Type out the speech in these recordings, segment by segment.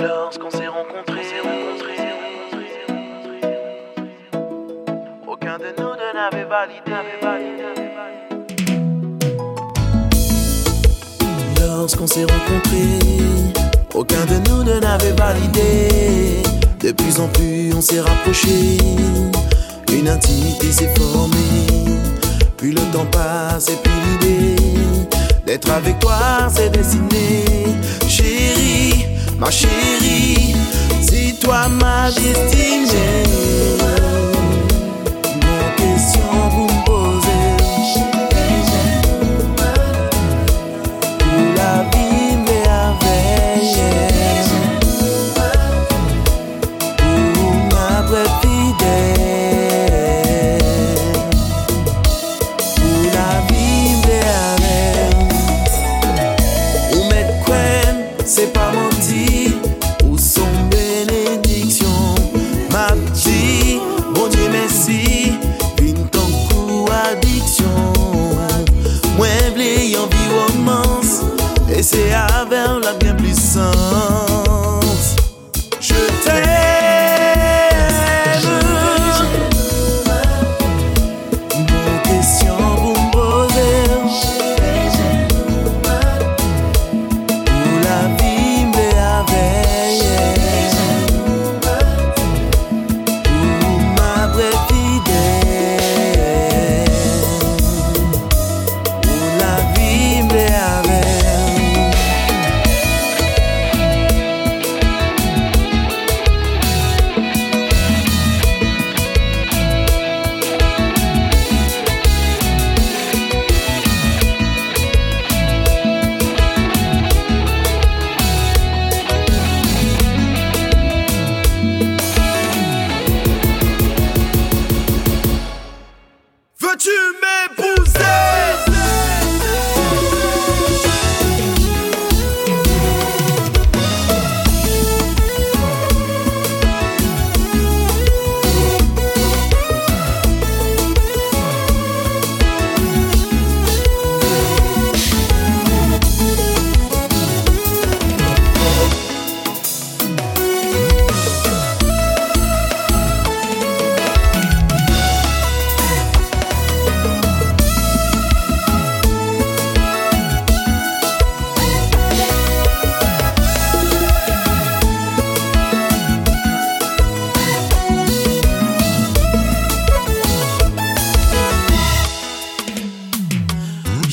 Lorsqu'on s'est rencontrés, aucun de nous ne n'avait validé. Lorsqu'on s'est rencontrés, aucun de nous ne n'avait validé. De plus en plus, on s'est rapprochés. Une intimité s'est formée. Puis le temps passe et puis l'idée d'être avec toi s'est dessinée. Chérie, ma chérie, c'est toi ma destinée. Mon question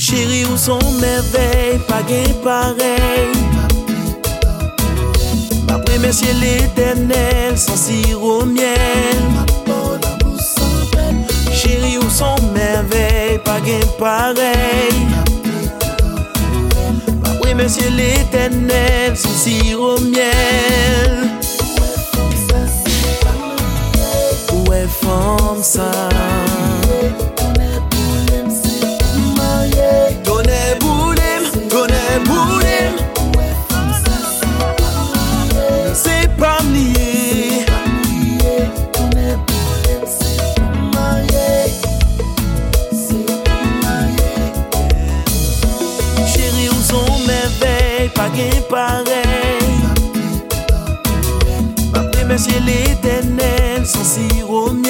Chéri ou son merveil, pa gen parey Ma premesye l'Eternel, san siro miel Chéri ou son merveil, pa gen parey Ma premesye l'Eternel, san siro miel parey Map remensye l'Eternel Sans ironi